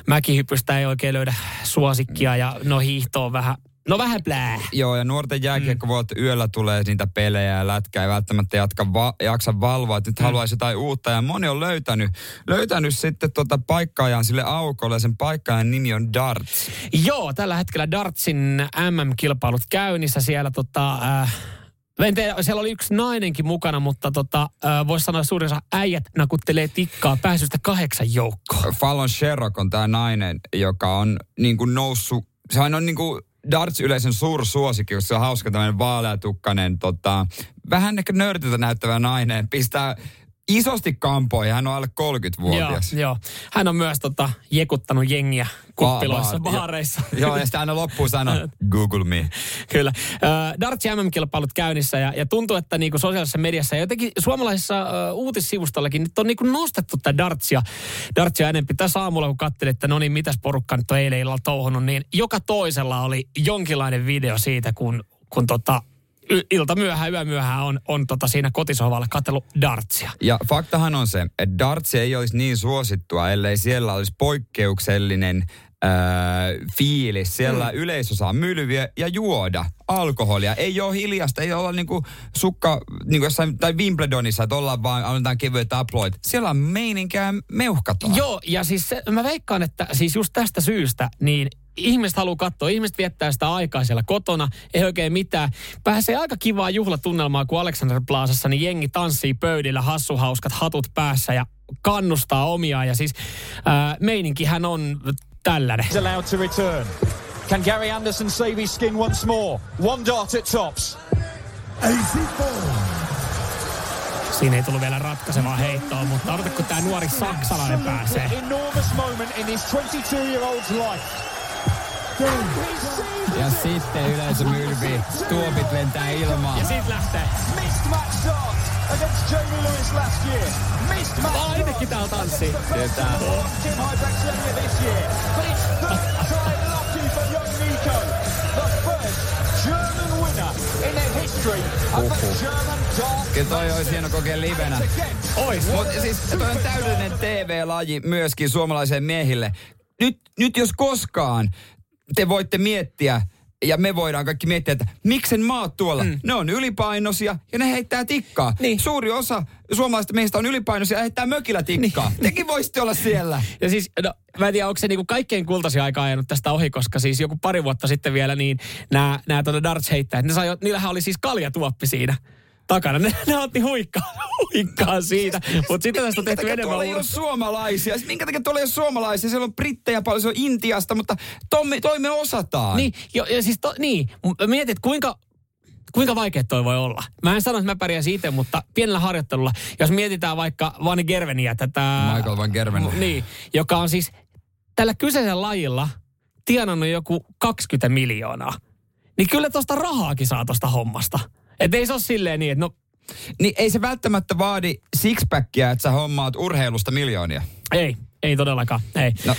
mäkihypystä ei oikein löydä suosikkia ja no hiihto on vähän, no vähän plää. Joo, ja nuorten jääkiekkovuot mm. yöllä tulee niitä pelejä ja lätkää ei välttämättä jatka va- jaksa valvoa. että Nyt mm. haluaisi jotain uutta ja moni on löytänyt, löytänyt sitten tota paikkaajan sille aukolle ja sen paikkaajan nimi on Darts. Joo, tällä hetkellä Dartsin MM-kilpailut käynnissä siellä tota... Äh, en tiedä, siellä oli yksi nainenkin mukana, mutta tota, äh, voisi sanoa suurin osa äijät nakuttelee tikkaa pääsystä kahdeksan joukkoon. Fallon Sherrock on tämä nainen, joka on niin kuin noussut, sehän on niin kuin darts-yleisön suursuosikki, koska se on hauska tämmöinen vaaleatukkainen, tota, vähän ehkä nörtiltä näyttävä nainen, pistää isosti kampoihin, hän on alle 30-vuotias. Joo, joo. Hän on myös tota, jekuttanut jengiä kuppiloissa, Ba- ba- baareissa. Joo, ja sitten aina loppuun sanoo, Google me. Kyllä. Äh, Darts MM-kilpailut käynnissä ja, ja tuntuu, että niinku sosiaalisessa mediassa ja jotenkin suomalaisessa äh, uutissivustollakin nyt on niinku nostettu tätä Dartsia, Dartsia enempi. Tässä aamulla kun katselin, että no niin, mitäs porukka nyt on eilen illalla touhunut, niin joka toisella oli jonkinlainen video siitä, kun, kun tota, ilta myöhään, yö myöhään on, on tota siinä kotisohvalla katsellut Dartsia. Ja faktahan on se, että dartsi ei olisi niin suosittua, ellei siellä olisi poikkeuksellinen äh, fiilis. Siellä mm. yleisö saa mylviä ja juoda alkoholia. Ei ole hiljasta, ei olla niinku sukka, niinku jossain, tai Wimbledonissa, että ollaan vaan, annetaan kevyet upload. Siellä on meininkää meuhkataan. Joo, ja siis se, mä veikkaan, että siis just tästä syystä, niin ihmiset haluaa katsoa, ihmiset viettää sitä aikaa siellä kotona, ei oikein mitään. Pääsee aika kivaa juhlatunnelmaa, kun Alexander Plaasassa, niin jengi tanssii pöydillä, hassuhauskat hatut päässä ja kannustaa omiaan. Ja siis ää, meininkihän on tällainen. is allowed to return. Can Gary Anderson save his skin once more? One dart at tops. Siinä ei tullut vielä ratkaisevaa heittoa, mutta odota, kun tämä nuori saksalainen pääsee. Enormous moment in his 22-year-old's life. Ja sitten yleisö mylvii, tuopit lentää ilmaan. Ja siitä lähtee. Missed match start against Jamie Lewis last year. Missed match Aa, itekin täällä tanssii. Tietää. Tim Hybrids earlier this year. But it's third time lucky for young Nico. The first German winner in the history of the Kyllä toi olisi hieno kokea livenä. Ois. Mutta siis toi on täydellinen TV-laji myöskin suomalaiseen miehille. Nyt, nyt jos koskaan te voitte miettiä, ja me voidaan kaikki miettiä, että miksen maat tuolla, mm. ne on ylipainoisia ja ne heittää tikkaa. Niin. Suuri osa suomalaisista meistä on ylipainoisia ja heittää mökillä tikkaa. Niin. Tekin voisitte olla siellä. Ja siis, no, mä en tiedä, onko se niinku kaikkein kultaisia aikaa ajanut tästä ohi, koska siis joku pari vuotta sitten vielä niin nämä, tuonne darts heittäjät, ne sai, niillähän oli siis kaljatuoppi siinä takana. Ne, ne otti huikkaa, huikkaa siitä. Mutta sitten tästä on tehty enemmän tuolla ei ole suomalaisia? Siis Minkä takia tuolla ei ole suomalaisia? Siellä on brittejä paljon, se on Intiasta, mutta tomme, toi me osataan. Niin, jo, ja siis to, niin, mietit, kuinka, kuinka vaikea toi voi olla. Mä en sano, että mä pärjäsin itse, mutta pienellä harjoittelulla, jos mietitään vaikka Vani Gerveniä, tätä... Michael van Gerven. Niin, joka on siis tällä kyseisellä lajilla tienannut joku 20 miljoonaa. Niin kyllä tosta rahaakin saa tosta hommasta. Että ei se ole silleen niin, että no Niin ei se välttämättä vaadi sixpackia, että sä hommaat urheilusta miljoonia. ei, ei todellakaan, ei. No,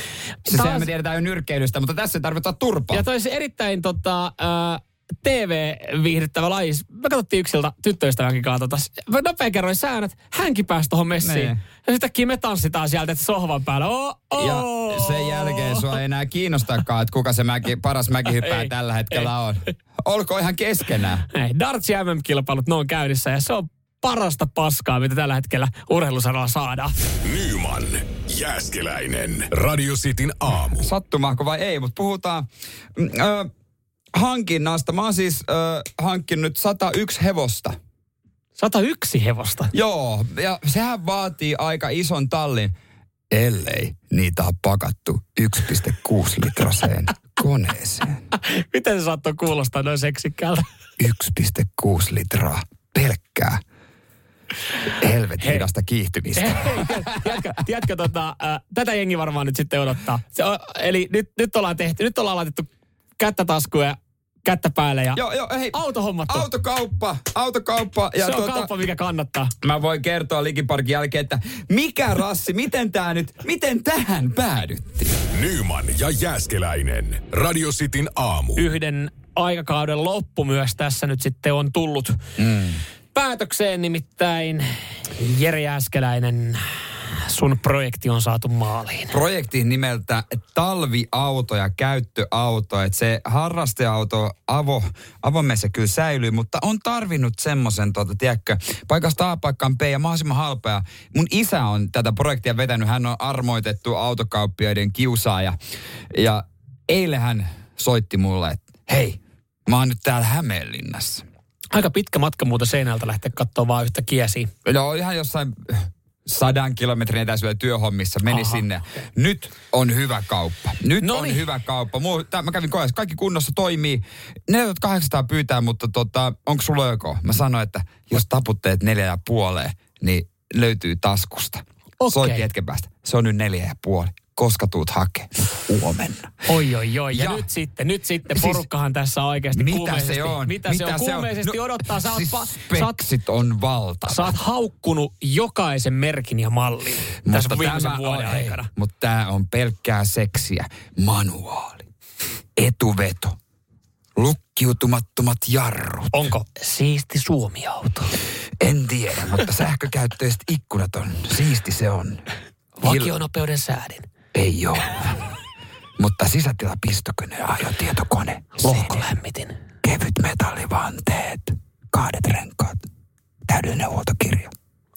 se Taas- sehän me tiedetään jo nyrkkeilystä, mutta tässä ei tarvita turpaa. Ja toi erittäin tota, äh, TV-viihdyttävä laji. Me katsottiin yksiltä tyttöystävänkin kanssa. Tota, mä nopea kerroin säännöt. Hänkin pääsi tuohon messiin. Niin. Ja sitten me tanssitaan sieltä että sohvan päällä. Oh, oh. Ja sen jälkeen sua ei enää kiinnostakaan, että kuka se mäki, paras mäkihyppää Ei, tällä hetkellä ei. on. Olko ihan keskenään. Ei, darts ja MM-kilpailut, ne on käynnissä ja se on parasta paskaa, mitä tällä hetkellä urheilusaralla saadaan. Nyman, Jääskeläinen. Radio Cityn aamu. Sattumaako vai ei, mutta puhutaan mm, ö, hankinnasta. Mä oon siis ö, hankkinut 101 hevosta. 101 hevosta. Joo, ja sehän vaatii aika ison tallin, ellei niitä on pakattu 1,6 litraseen koneeseen. Miten se saattoi kuulostaa noin seksikkäältä? 1,6 litraa pelkkää helvetin hidasta kiihtymistä. tiedätkö, tiedätkö tota, äh, tätä jengi varmaan nyt sitten odottaa. Se on, eli nyt, nyt ollaan tehty, nyt ollaan laitettu kättä taskuun ja kättä päälle ja Joo, joo, hei. auto hommattu. Autokauppa, autokauppa. Ja se on tuota, kauppa, mikä kannattaa. Mä voin kertoa Likiparkin jälkeen, että mikä rassi, miten tää nyt, miten tähän päädyttiin? Nyman ja Jääskeläinen. Radio Cityn aamu. Yhden aikakauden loppu myös tässä nyt sitten on tullut mm. päätökseen, nimittäin Jere Jääskeläinen, sun projekti on saatu maaliin. Projekti nimeltä talviauto ja käyttöauto. Että se harrasteauto avo, avoimessa kyllä säilyy, mutta on tarvinnut semmoisen, tota, tiedätkö, paikasta A paikkaan B ja mahdollisimman halpaa. Mun isä on tätä projektia vetänyt. Hän on armoitettu autokauppiaiden kiusaaja. Ja eilen hän soitti mulle, että hei, mä oon nyt täällä Hämeenlinnassa. Aika pitkä matka muuta seinältä lähteä katsoa vaan yhtä kiesiä. Joo, ihan jossain sadan kilometrin etäisyydellä työhommissa meni Aha. sinne. Nyt on hyvä kauppa. Nyt Noniin. on hyvä kauppa. Muu, tää, mä kävin kohdassa, kaikki kunnossa toimii. 4800 pyytää, mutta tota, onko sulla joko? Mä sanoin, että jos taputteet neljä ja puoleen, niin löytyy taskusta. Okei. Soitti hetken päästä. Se on nyt neljä ja puoli. Koska tuut hakee? Huomenna. Oi, oi, oi. Ja, Ja- nyt sitten, nyt sitten Siis- porukkahan tässä oikeasti Mitä kuumeisesti. se on? Mitä, se on? Kuumeisesti No, odottaa. Sä oot, siis pa, sä, oot, speksit on valtava. sä oot haukkunut jokaisen merkin ja mallin tässä viimeisen vuoden on, aikana. Mutta tämä on pelkkää seksiä. Manuaali. Etuveto. Lukkiutumattomat jarrut. Onko siisti Suomi-auto? En tiedä, mutta sähkökäyttöiset ikkunat on. Siisti se on. Vakionopeuden säädin. Ei ole. mutta sisätila pistokone ja ajotietokone. Lohkolämmitin. Kevyt metallivanteet. Kahdet renkaat. Täydellinen huoltokirja.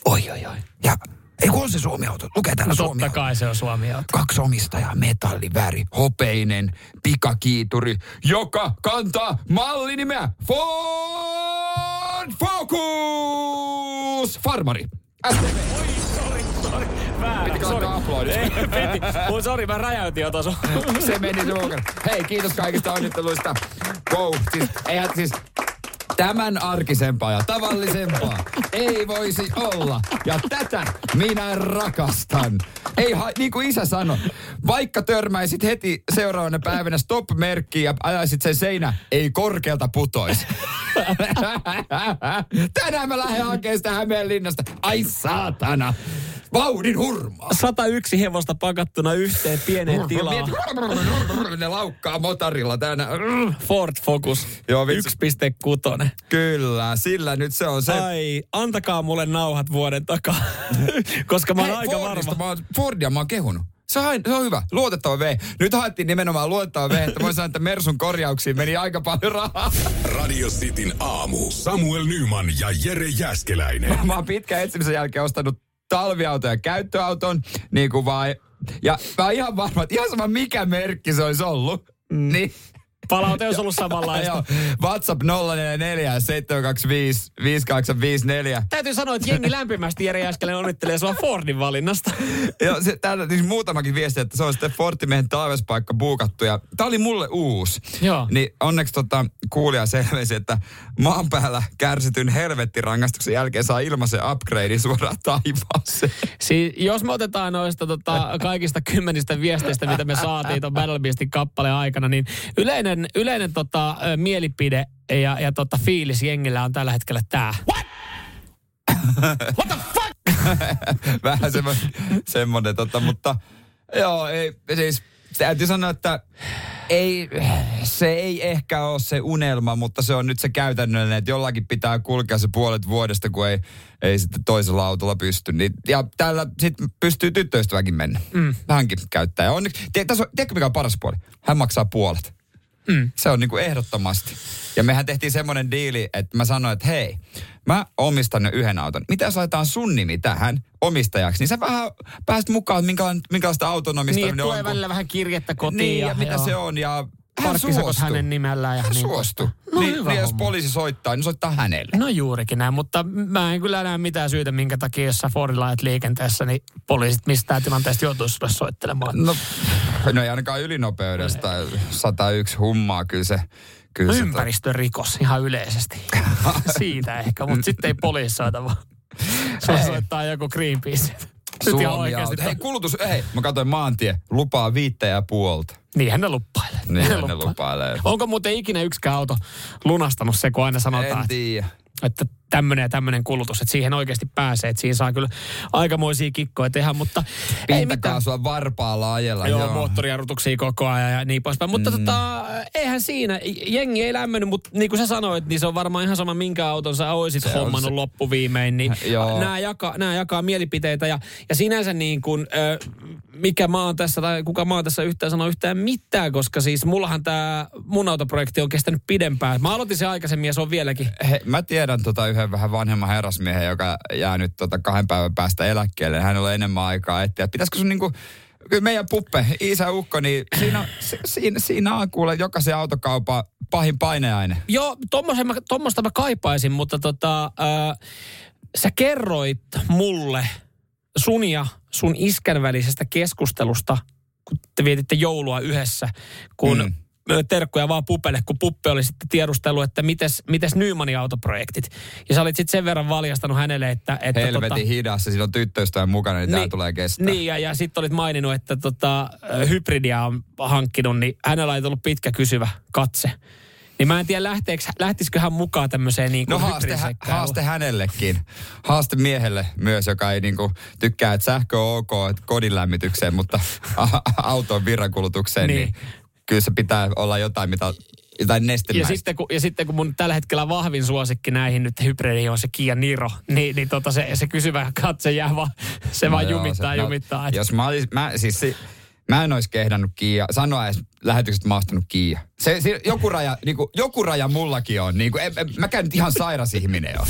Oi, oi, oi. Ja ei kun on se Suomi-auto. Lukee täällä No Suomi totta kai se on Suomi-auto. Kaksi omistajaa, metalliväri, hopeinen, pikakiituri, joka kantaa mallinimeä Ford Focus! Farmari. STV. Pitikö sori. laittaa aplodit? Piti. Sori, mä räjäytin jo tuossa. Se meni suukan. Hei, kiitos kaikista onnitteluista. Wow, siis, eihän siis tämän arkisempaa ja tavallisempaa ei voisi olla. Ja tätä minä rakastan. Ei, ha- niin kuin isä sanoi, vaikka törmäisit heti seuraavana päivänä stop-merkkiin ja ajaisit sen seinä, ei korkealta putoisi. Tänään mä lähden hakemaan sitä Hämeenlinnasta. Ai saatana. Vauhdin hurmaa. 101 hevosta pakattuna yhteen pieneen tilaan. Ne laukkaa motorilla tänä. Ford Focus Joo, vitsi. 1.6. Kyllä, sillä nyt se on se. Ai, antakaa mulle nauhat vuoden takaa. Koska mä oon Hei, aika Fordista varma. Mä oon, Fordia mä oon kehunut. Se on, se on hyvä. Luotettava V. Nyt haettiin nimenomaan luotettava V, että voin sanoa, että Mersun korjauksiin meni aika paljon rahaa. Radio Cityn aamu. Samuel Nyman ja Jere Jäskeläinen. Mä oon pitkän etsimisen jälkeen ostanut talviauton ja käyttöauton, niin kuin vaan. Ja mä oon ihan varma, että ihan sama mikä merkki se olisi ollut. Mm. Niin. Palaute olisi ollut samanlaista. Joo, WhatsApp 044 725 5854. Täytyy sanoa, että jengi lämpimästi Jere Jäskelän onnittelee sua Fordin valinnasta. Joo, se, täällä siis muutamakin viesti, että se on sitten Fortimiehen taivaspaikka buukattu. Ja tää oli mulle uusi. Joo. Niin onneksi tota, kuulija selvisi, että maan päällä kärsityn helvettirangastuksen jälkeen saa ilmaisen upgrade suoraan taivaaseen. Siis, jos me otetaan noista tota, kaikista kymmenistä viesteistä, mitä me saatiin tuon Battle Beastin kappaleen aikana, niin yleinen, yleinen tota, ö, mielipide ja, ja tota, fiilis jengillä on tällä hetkellä tämä. Vähän semmoinen, semmoinen tota, mutta joo, ei, siis täytyy sanoa, että ei, se ei ehkä ole se unelma, mutta se on nyt se käytännöllinen, että jollakin pitää kulkea se puolet vuodesta, kun ei, ei sitten toisella autolla pysty. Niin, ja täällä sitten pystyy tyttöystäväkin mennä. Mm. Hänkin käyttää. Ja onneksi, tässä on, tiedätkö mikä on paras puoli? Hän maksaa puolet. Mm. Se on niinku ehdottomasti. Ja mehän tehtiin semmoinen diili, että mä sanoin, että hei, mä omistan jo yhden auton. Mitä jos laitetaan sun nimi tähän omistajaksi? Niin sä vähän pääst mukaan, minkälaista, auton Niin, omistaminen että tulee on. kun- välillä vähän kirjettä kotiin. Niin, ja, ja, mitä joo. se on. Ja Parkkisakot hänen nimellään. Ja Hän niin suostui. No niin, hyvä niin jos poliisi soittaa, niin soittaa hänelle. No juurikin näin, mutta mä en kyllä näe mitään syytä, minkä takia jos sä Fordilla ajat liikenteessä, niin poliisit mistään tilanteesta joutuisi sulle soittelemaan. No, no ei ainakaan ylinopeudesta. 101 hummaa kyllä se. Kyllä No se ympäristörikos ihan yleisesti. Siitä ehkä, mutta sitten ei poliisi soita vaan. Se soittaa joku Greenpeace. Suomi. Hei, kulutus, hei, mä katsoin maantie, lupaa viittä ja puolta. Niinhän ne luppailee. Niin ne lupailee. Onko muuten ikinä yksikään auto lunastanut se, kun aina sanotaan, En että, tiedä. että tämmöinen ja tämmöinen kulutus, että siihen oikeasti pääsee, että siinä saa kyllä aikamoisia kikkoja tehdä, mutta ei mitään. Pintakaasua varpaalla ajella. Joo, moottorijarrutuksia koko ajan ja niin poispäin. Mutta mm. tota, eihän siinä, jengi ei lämmennyt, mutta niin kuin sä sanoit, niin se on varmaan ihan sama, minkä auton sä oisit Se hommannut se. loppuviimein. Niin Joo. nämä, jakaa, nämä jakaa mielipiteitä ja, ja sinänsä niin kuin, ö, mikä maa on tässä tai kuka maa tässä yhtään sanoo yhtään mitään, koska siis mullahan tämä mun autoprojekti on kestänyt pidempään. Mä aloitin se aikaisemmin ja se on vieläkin. He, mä tiedän tota yhden vähän vanhemman herrasmiehen, joka jää nyt tota kahden päivän päästä eläkkeelle. Hänellä on enemmän aikaa etsiä. Pitäisikö sun niinku, kyllä meidän puppe, isä Ukko, niin siinä, on- siinä, siinä on kuule jokaisen autokaupan pahin paineaine. Joo, mä, tommosta mä kaipaisin, mutta tota, äh, sä kerroit mulle sun ja sun iskän välisestä keskustelusta, kun te vietitte joulua yhdessä, kun Mm. Terkkuja vaan Pupelle, kun Puppe oli sitten tiedustellut, että mites, mites Nymanin autoprojektit. Ja sä olit sitten sen verran valjastanut hänelle, että... että Helvetin hidassa, siinä on tyttöystävän mukana, niin, niin tää tulee kestää. Niin, ja, ja sitten olit maininnut, että tota, hybridia on hankkinut, niin hänellä on ollut pitkä kysyvä katse. Niin mä en tiedä, lähteekö, lähtisikö hän mukaan tämmöiseen niin No kuin haaste, hä, haaste hänellekin. Haaste miehelle myös, joka ei niinku tykkää, että sähkö on ok että kodin lämmitykseen, mutta a- auton virrankulutukseen, niin. Niin. Kyllä se pitää olla jotain, mitä, jotain ja sitten, kun, ja sitten kun mun tällä hetkellä vahvin suosikki näihin nyt hybridiin on se Kia Niro, niin, niin tota se, se kysyvä katse jää vaan, se vaan No joo, jumittaa se- no, jumittaa. et- Jos mä, olis, mä, siis, si- mä en olisi kehdannut Kiia, sanoa edes lähetykset mä ostanut Kiia. Se, se, joku, raja, niinku, joku raja mullakin on. Niinku, en, en, mä käyn nyt ihan sairas ihminen jo.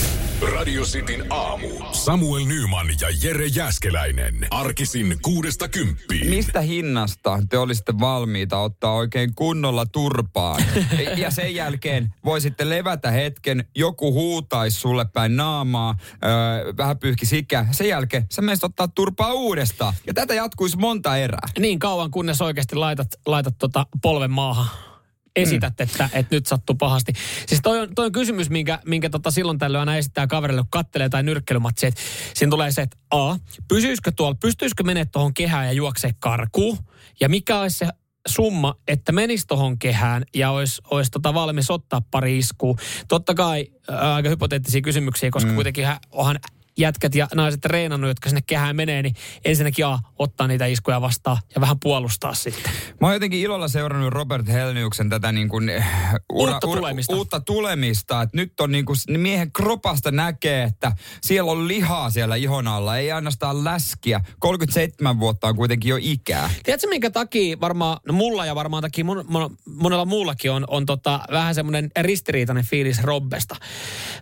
Radio Cityn aamu. Samuel Nyman ja Jere Jäskeläinen. Arkisin kuudesta kymppiin. Mistä hinnasta te olisitte valmiita ottaa oikein kunnolla turpaan? ja sen jälkeen voisitte levätä hetken, joku huutaisi sulle päin naamaa, öö, vähän pyyhki sikä. Sen jälkeen sä menisit ottaa turpaa uudestaan. Ja tätä jatkuisi monta erää. Niin kauan, kunnes oikeasti laitat, laitat tota polven maahan. Esität, mm. että, että nyt sattuu pahasti. Siis toi on, toi on kysymys, minkä, minkä tota silloin tällöin aina esittää kaverille, kun kattelee tai nyrkkeilymatsia. Siinä tulee se, että A, pysyisikö tuolla, pystyisikö menemään tuohon kehään ja juoksee karkuun? Ja mikä olisi se summa, että menisi tuohon kehään ja olisi, olisi tota valmis ottaa pari iskua. Totta kai ää, aika hypoteettisia kysymyksiä, koska mm. kuitenkin hän, onhan jätkät ja naiset treenannut, jotka sinne kehään menee, niin ensinnäkin A, ottaa niitä iskuja vastaan ja vähän puolustaa sitten. Mä oon jotenkin ilolla seurannut Robert Helniuksen tätä niin kuin, eh, Uutta tulemista. uutta tulemista. Että nyt on niin kuin, miehen kropasta näkee, että siellä on lihaa siellä ihon alla. Ei ainoastaan läskiä. 37 vuotta on kuitenkin jo ikää. Tiedätkö, minkä takia varmaan, no mulla ja varmaan takia mon, mon, monella muullakin on, on tota, vähän semmoinen ristiriitainen fiilis Robbesta.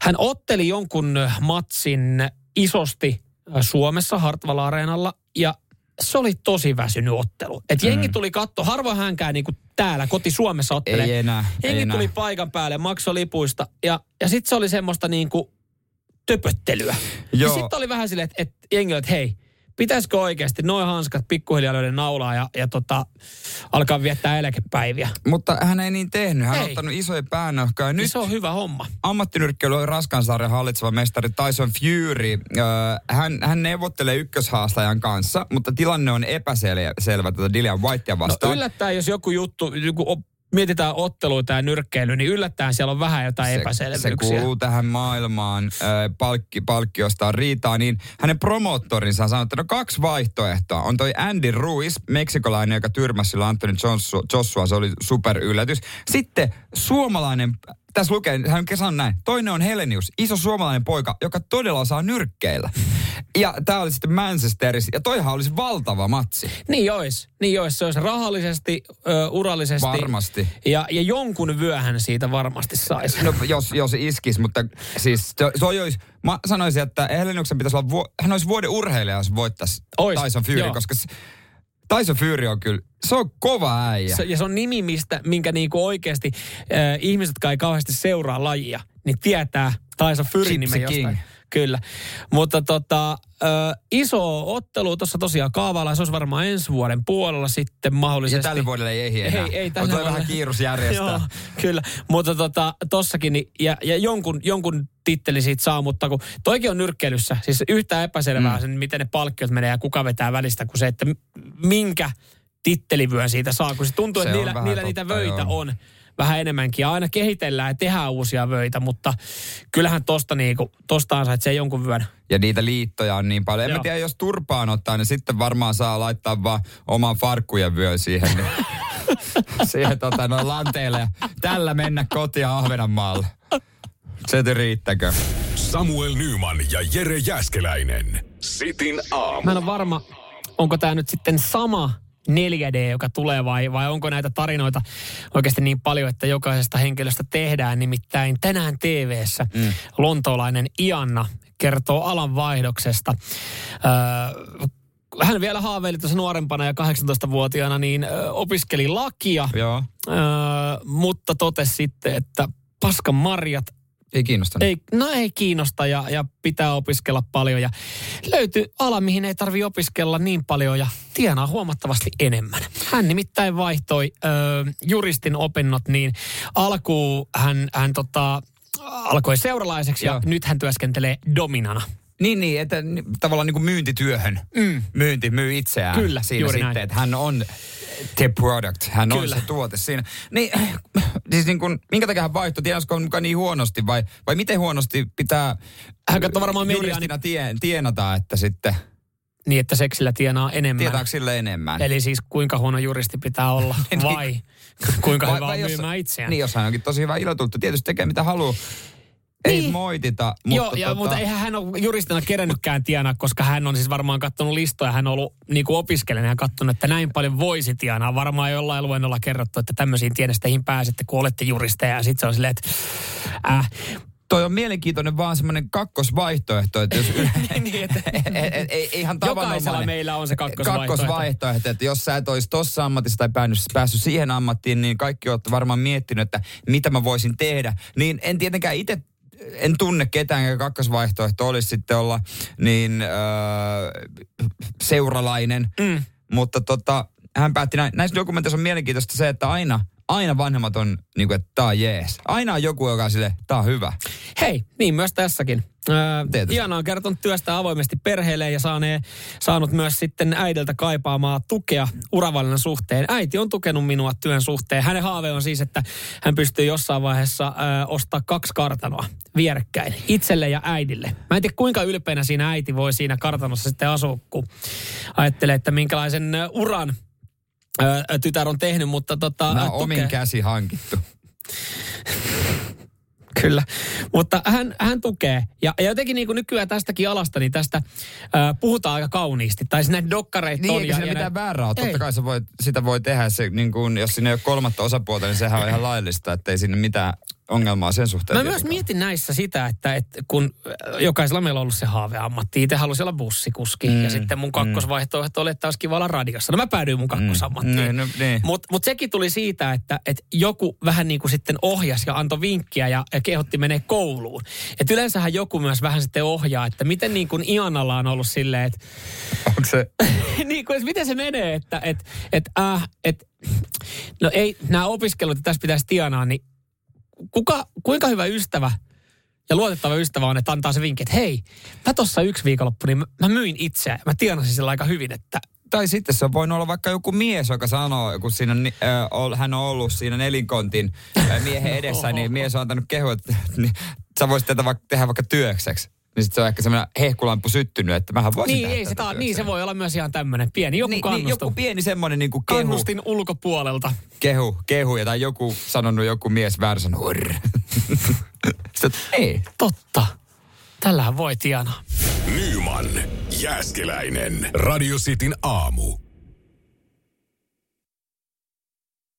Hän otteli jonkun matsin isosti äh, Suomessa Hartwall Areenalla ja se oli tosi väsynyt ottelu. Et jengi tuli katto, harvoin hänkään niinku täällä koti Suomessa ottelee. Ei enää, ei Jengi enää. tuli paikan päälle, maksoi lipuista ja, ja sitten se oli semmoista niinku töpöttelyä. Ja Joo. sitten oli vähän silleen, että et jengi oli, että hei, pitäisikö oikeasti noin hanskat pikkuhiljaa löydä naulaa ja, ja tota, alkaa viettää eläkepäiviä. Mutta hän ei niin tehnyt. Hän on Ei. ottanut isoja päänahkoja. Nyt se on hyvä homma. ammattinyrkkeily on Raskansarjan hallitseva mestari Tyson Fury. Öö, hän, hän neuvottelee ykköshaastajan kanssa, mutta tilanne on epäselvä tätä Dillian Whitea No vastaan. yllättäen, jos joku juttu, joku mietitään otteluita ja nyrkkeilyä, niin yllättäen siellä on vähän jotain se, se epäselvyyksiä. kuuluu tähän maailmaan äh, palkki, palkkiosta riitaa, niin hänen promoottorinsa on sanonut, että no kaksi vaihtoehtoa. On toi Andy Ruiz, meksikolainen, joka tyrmäsi sillä Anthony Joshua, se oli super yllätys. Sitten suomalainen, tässä lukee, hän sanoi näin, toinen on Helenius, iso suomalainen poika, joka todella osaa nyrkkeillä. Ja tämä oli sitten Manchesterissa, ja toihan olisi valtava matsi. Niin ois, niin ois. Se olisi rahallisesti, ö, urallisesti. Varmasti. Ja, ja jonkun vyöhän siitä varmasti saisi. No jos, jos iskisi, mutta siis se, se olisi, mä sanoisin, että Heleniuksen pitäisi olla, hän olisi vuoden urheilija, jos voittaisi Ois, Tyson Fury, joo. koska se, Tyson Fury on kyllä, se on kova äijä. Se, ja se on nimi, mistä, minkä niinku oikeasti äh, ihmiset, jotka ei kauheasti seuraa lajia, niin tietää Tyson Gypsy nimen jostain. King. Kyllä. Mutta tota, äh, iso ottelu tuossa tosiaan kaavaillaan. Se olisi varmaan ensi vuoden puolella sitten ja mahdollisesti. tälle vuodelle ei ehdi enää. Ei, ei on tälle vuodelle. vähän kiirus järjestää. Joo, kyllä. Mutta tota, tossakin, niin, ja, ja jonkun, jonkun titteli siitä saa, mutta kun toikin on nyrkkeilyssä, siis yhtä epäselvää mm. sen, miten ne palkkiot menee ja kuka vetää välistä, kuin se, että minkä tittelivyön siitä saa, kun se tuntuu, Se että niillä, niillä niitä totta, vöitä joo. on vähän enemmänkin. Ja aina kehitellään ja tehdään uusia vöitä, mutta kyllähän tosta, niinku, tosta ansaitsee jonkun vyön. Ja niitä liittoja on niin paljon. En Joo. mä tiedä, jos turpaan ottaa, niin sitten varmaan saa laittaa vaan oman farkkujen vyön siihen. Niin siihen tota, noin lanteille ja tällä mennä kotiin Ahvenanmaalle. Se riittäkö? Samuel Nyman ja Jere Jäskeläinen. Sitin aamu. Mä en ole varma, onko tämä nyt sitten sama 4D, joka tulee vai, vai onko näitä tarinoita oikeasti niin paljon, että jokaisesta henkilöstä tehdään. Nimittäin tänään TV-ssä mm. lontoolainen Ianna kertoo alan vaihdoksesta. Öö, hän vielä haaveili tuossa nuorempana ja 18-vuotiaana, niin ö, opiskeli lakia, Joo. öö, mutta totesi sitten, että paskan marjat Ei kiinnostanut. ei, no ei kiinnosta ja, ja pitää opiskella paljon. Ja löytyy ala, mihin ei tarvi opiskella niin paljon ja tienaa huomattavasti enemmän. Hän nimittäin vaihtoi ö, juristin opinnot, niin alkuun hän, hän tota, alkoi seuralaiseksi ja nyt hän työskentelee dominana. Niin, niin, että tavallaan niin kuin myyntityöhön. Mm. Myynti, myy itseään. Kyllä, siinä juuri sitten, näin. että hän on the product, hän Kyllä. on se tuote siinä. Niin, siis niin kuin, minkä takia hän vaihtoi, tiedätkö mukaan niin huonosti vai, vai miten huonosti pitää Hän katsoi varmaan mediaa juristina tie, tienata, että sitten niin, että seksillä tienaa enemmän. tietääkö sille enemmän? Eli siis kuinka huono juristi pitää olla Niin. vai kuinka Vai- hyvä vai on jos- myymään itseään. Niin, jos hän onkin tosi hyvä ilotulta, tietysti tekee mitä haluaa. Ei Niin. moitita, mutta, Joo, ja, tota, mutta eihän hän ole juristina kerännytkään tienaa, koska hän on siis varmaan katsonut listoja. Hän on ollut niin kuin opiskelijana ja katsonut, että näin paljon voisi tienaa. Varmaan jollain luennolla kerrottu, että tämmöisiin tienesteihin pääsette, kun olette juristeja. Ja sitten se on silleen, että äh, toi on mielenkiintoinen vaan semmoinen kakkosvaihtoehto, että jos niin, että ihan jokaisella meillä on se kakkosvaihtoehto. kakkosvaihtoehto, että jos sä et olisi tossa ammatissa tai päässyt, päässyt siihen ammattiin, niin kaikki olette varmaan miettinyt, että mitä mä voisin tehdä. Niin en tietenkään itse en tunne ketään, ja kakkosvaihtoehto olisi sitten olla niin öö, seuralainen. Mm. Mutta tota, hän päätti näin. Näissä dokumenteissa on mielenkiintoista se, että aina, aina vanhemmat on niin kuin, että tää on jees. Aina on joku, joka on sille, tää on hyvä. Hei, niin myös tässäkin. Iana on kertonut työstä avoimesti perheelle ja saanee, saanut myös sitten äidiltä kaipaamaa tukea uravalinnan suhteen. Äiti on tukenut minua työn suhteen. Hänen haave on siis, että hän pystyy jossain vaiheessa ö, ostaa kaksi kartanoa vierekkäin itselle ja äidille. Mä en tiedä kuinka ylpeänä siinä äiti voi siinä kartanossa sitten asua, kun ajattelee, että minkälaisen uran ö, tytär on tehnyt, mutta tota, on omin käsi hankittu. Kyllä, mutta hän, hän tukee. Ja, ja jotenkin niin kuin nykyään tästäkin alasta, niin tästä ää, puhutaan aika kauniisti. Tai siis näitä dokkareita Niin, on. eikä siinä mitään väärää ole. Totta kai sä voit, sitä voi tehdä, se, niin kuin, jos siinä ei ole kolmatta osapuolta, niin sehän on ihan laillista, että ei siinä mitään ongelmaa sen suhteen. Mä myös tietenkään. mietin näissä sitä, että, että kun jokaisella meillä on ollut se haaveammatti. Itse halusin olla bussikuski mm, ja sitten mun kakkosvaihtoehto oli, että olisi kiva olla radiossa. No mä päädyin mun kakkosammattiin. Niin, no, niin. Mutta mut sekin tuli siitä, että, että joku vähän niin kuin sitten ohjasi ja antoi vinkkiä ja, ja kehotti menee kouluun. Et yleensähän joku myös vähän sitten ohjaa, että miten niin kuin Ianalla on ollut silleen, että Onko se... niin kuin, että miten se menee, että et, et, äh, et, no ei, nämä opiskelut, että tässä pitäisi tienaa, niin kuka, kuinka hyvä ystävä ja luotettava ystävä on, että antaa se vinkki, että hei, mä tossa yksi viikonloppu, niin mä, mä myin itseä. Mä tienasin sillä aika hyvin, että Tai sitten se on voinut olla vaikka joku mies, joka sanoo, kun siinä, äh, hän on ollut siinä nelinkontin äh, miehen edessä, niin mies on antanut kehu, että niin, sä voisit tätä vaikka, tehdä vaikka työkseksi. Niin sitten se on ehkä semmoinen hehkulampu syttynyt, että mähän voisin niin, tehdä ei se, tätä ta, niin se voi olla myös ihan tämmöinen pieni joku niin, niin, kannustin. joku pieni semmoinen niin kuin kehu, kannustin ulkopuolelta. kehu, kehu, ja tai joku sanonut joku mies väärä sanonut, "Urr." Sitten, ei. Totta. Tällähän voi tienaa. Nyman, Jääskeläinen. Radio Cityn aamu.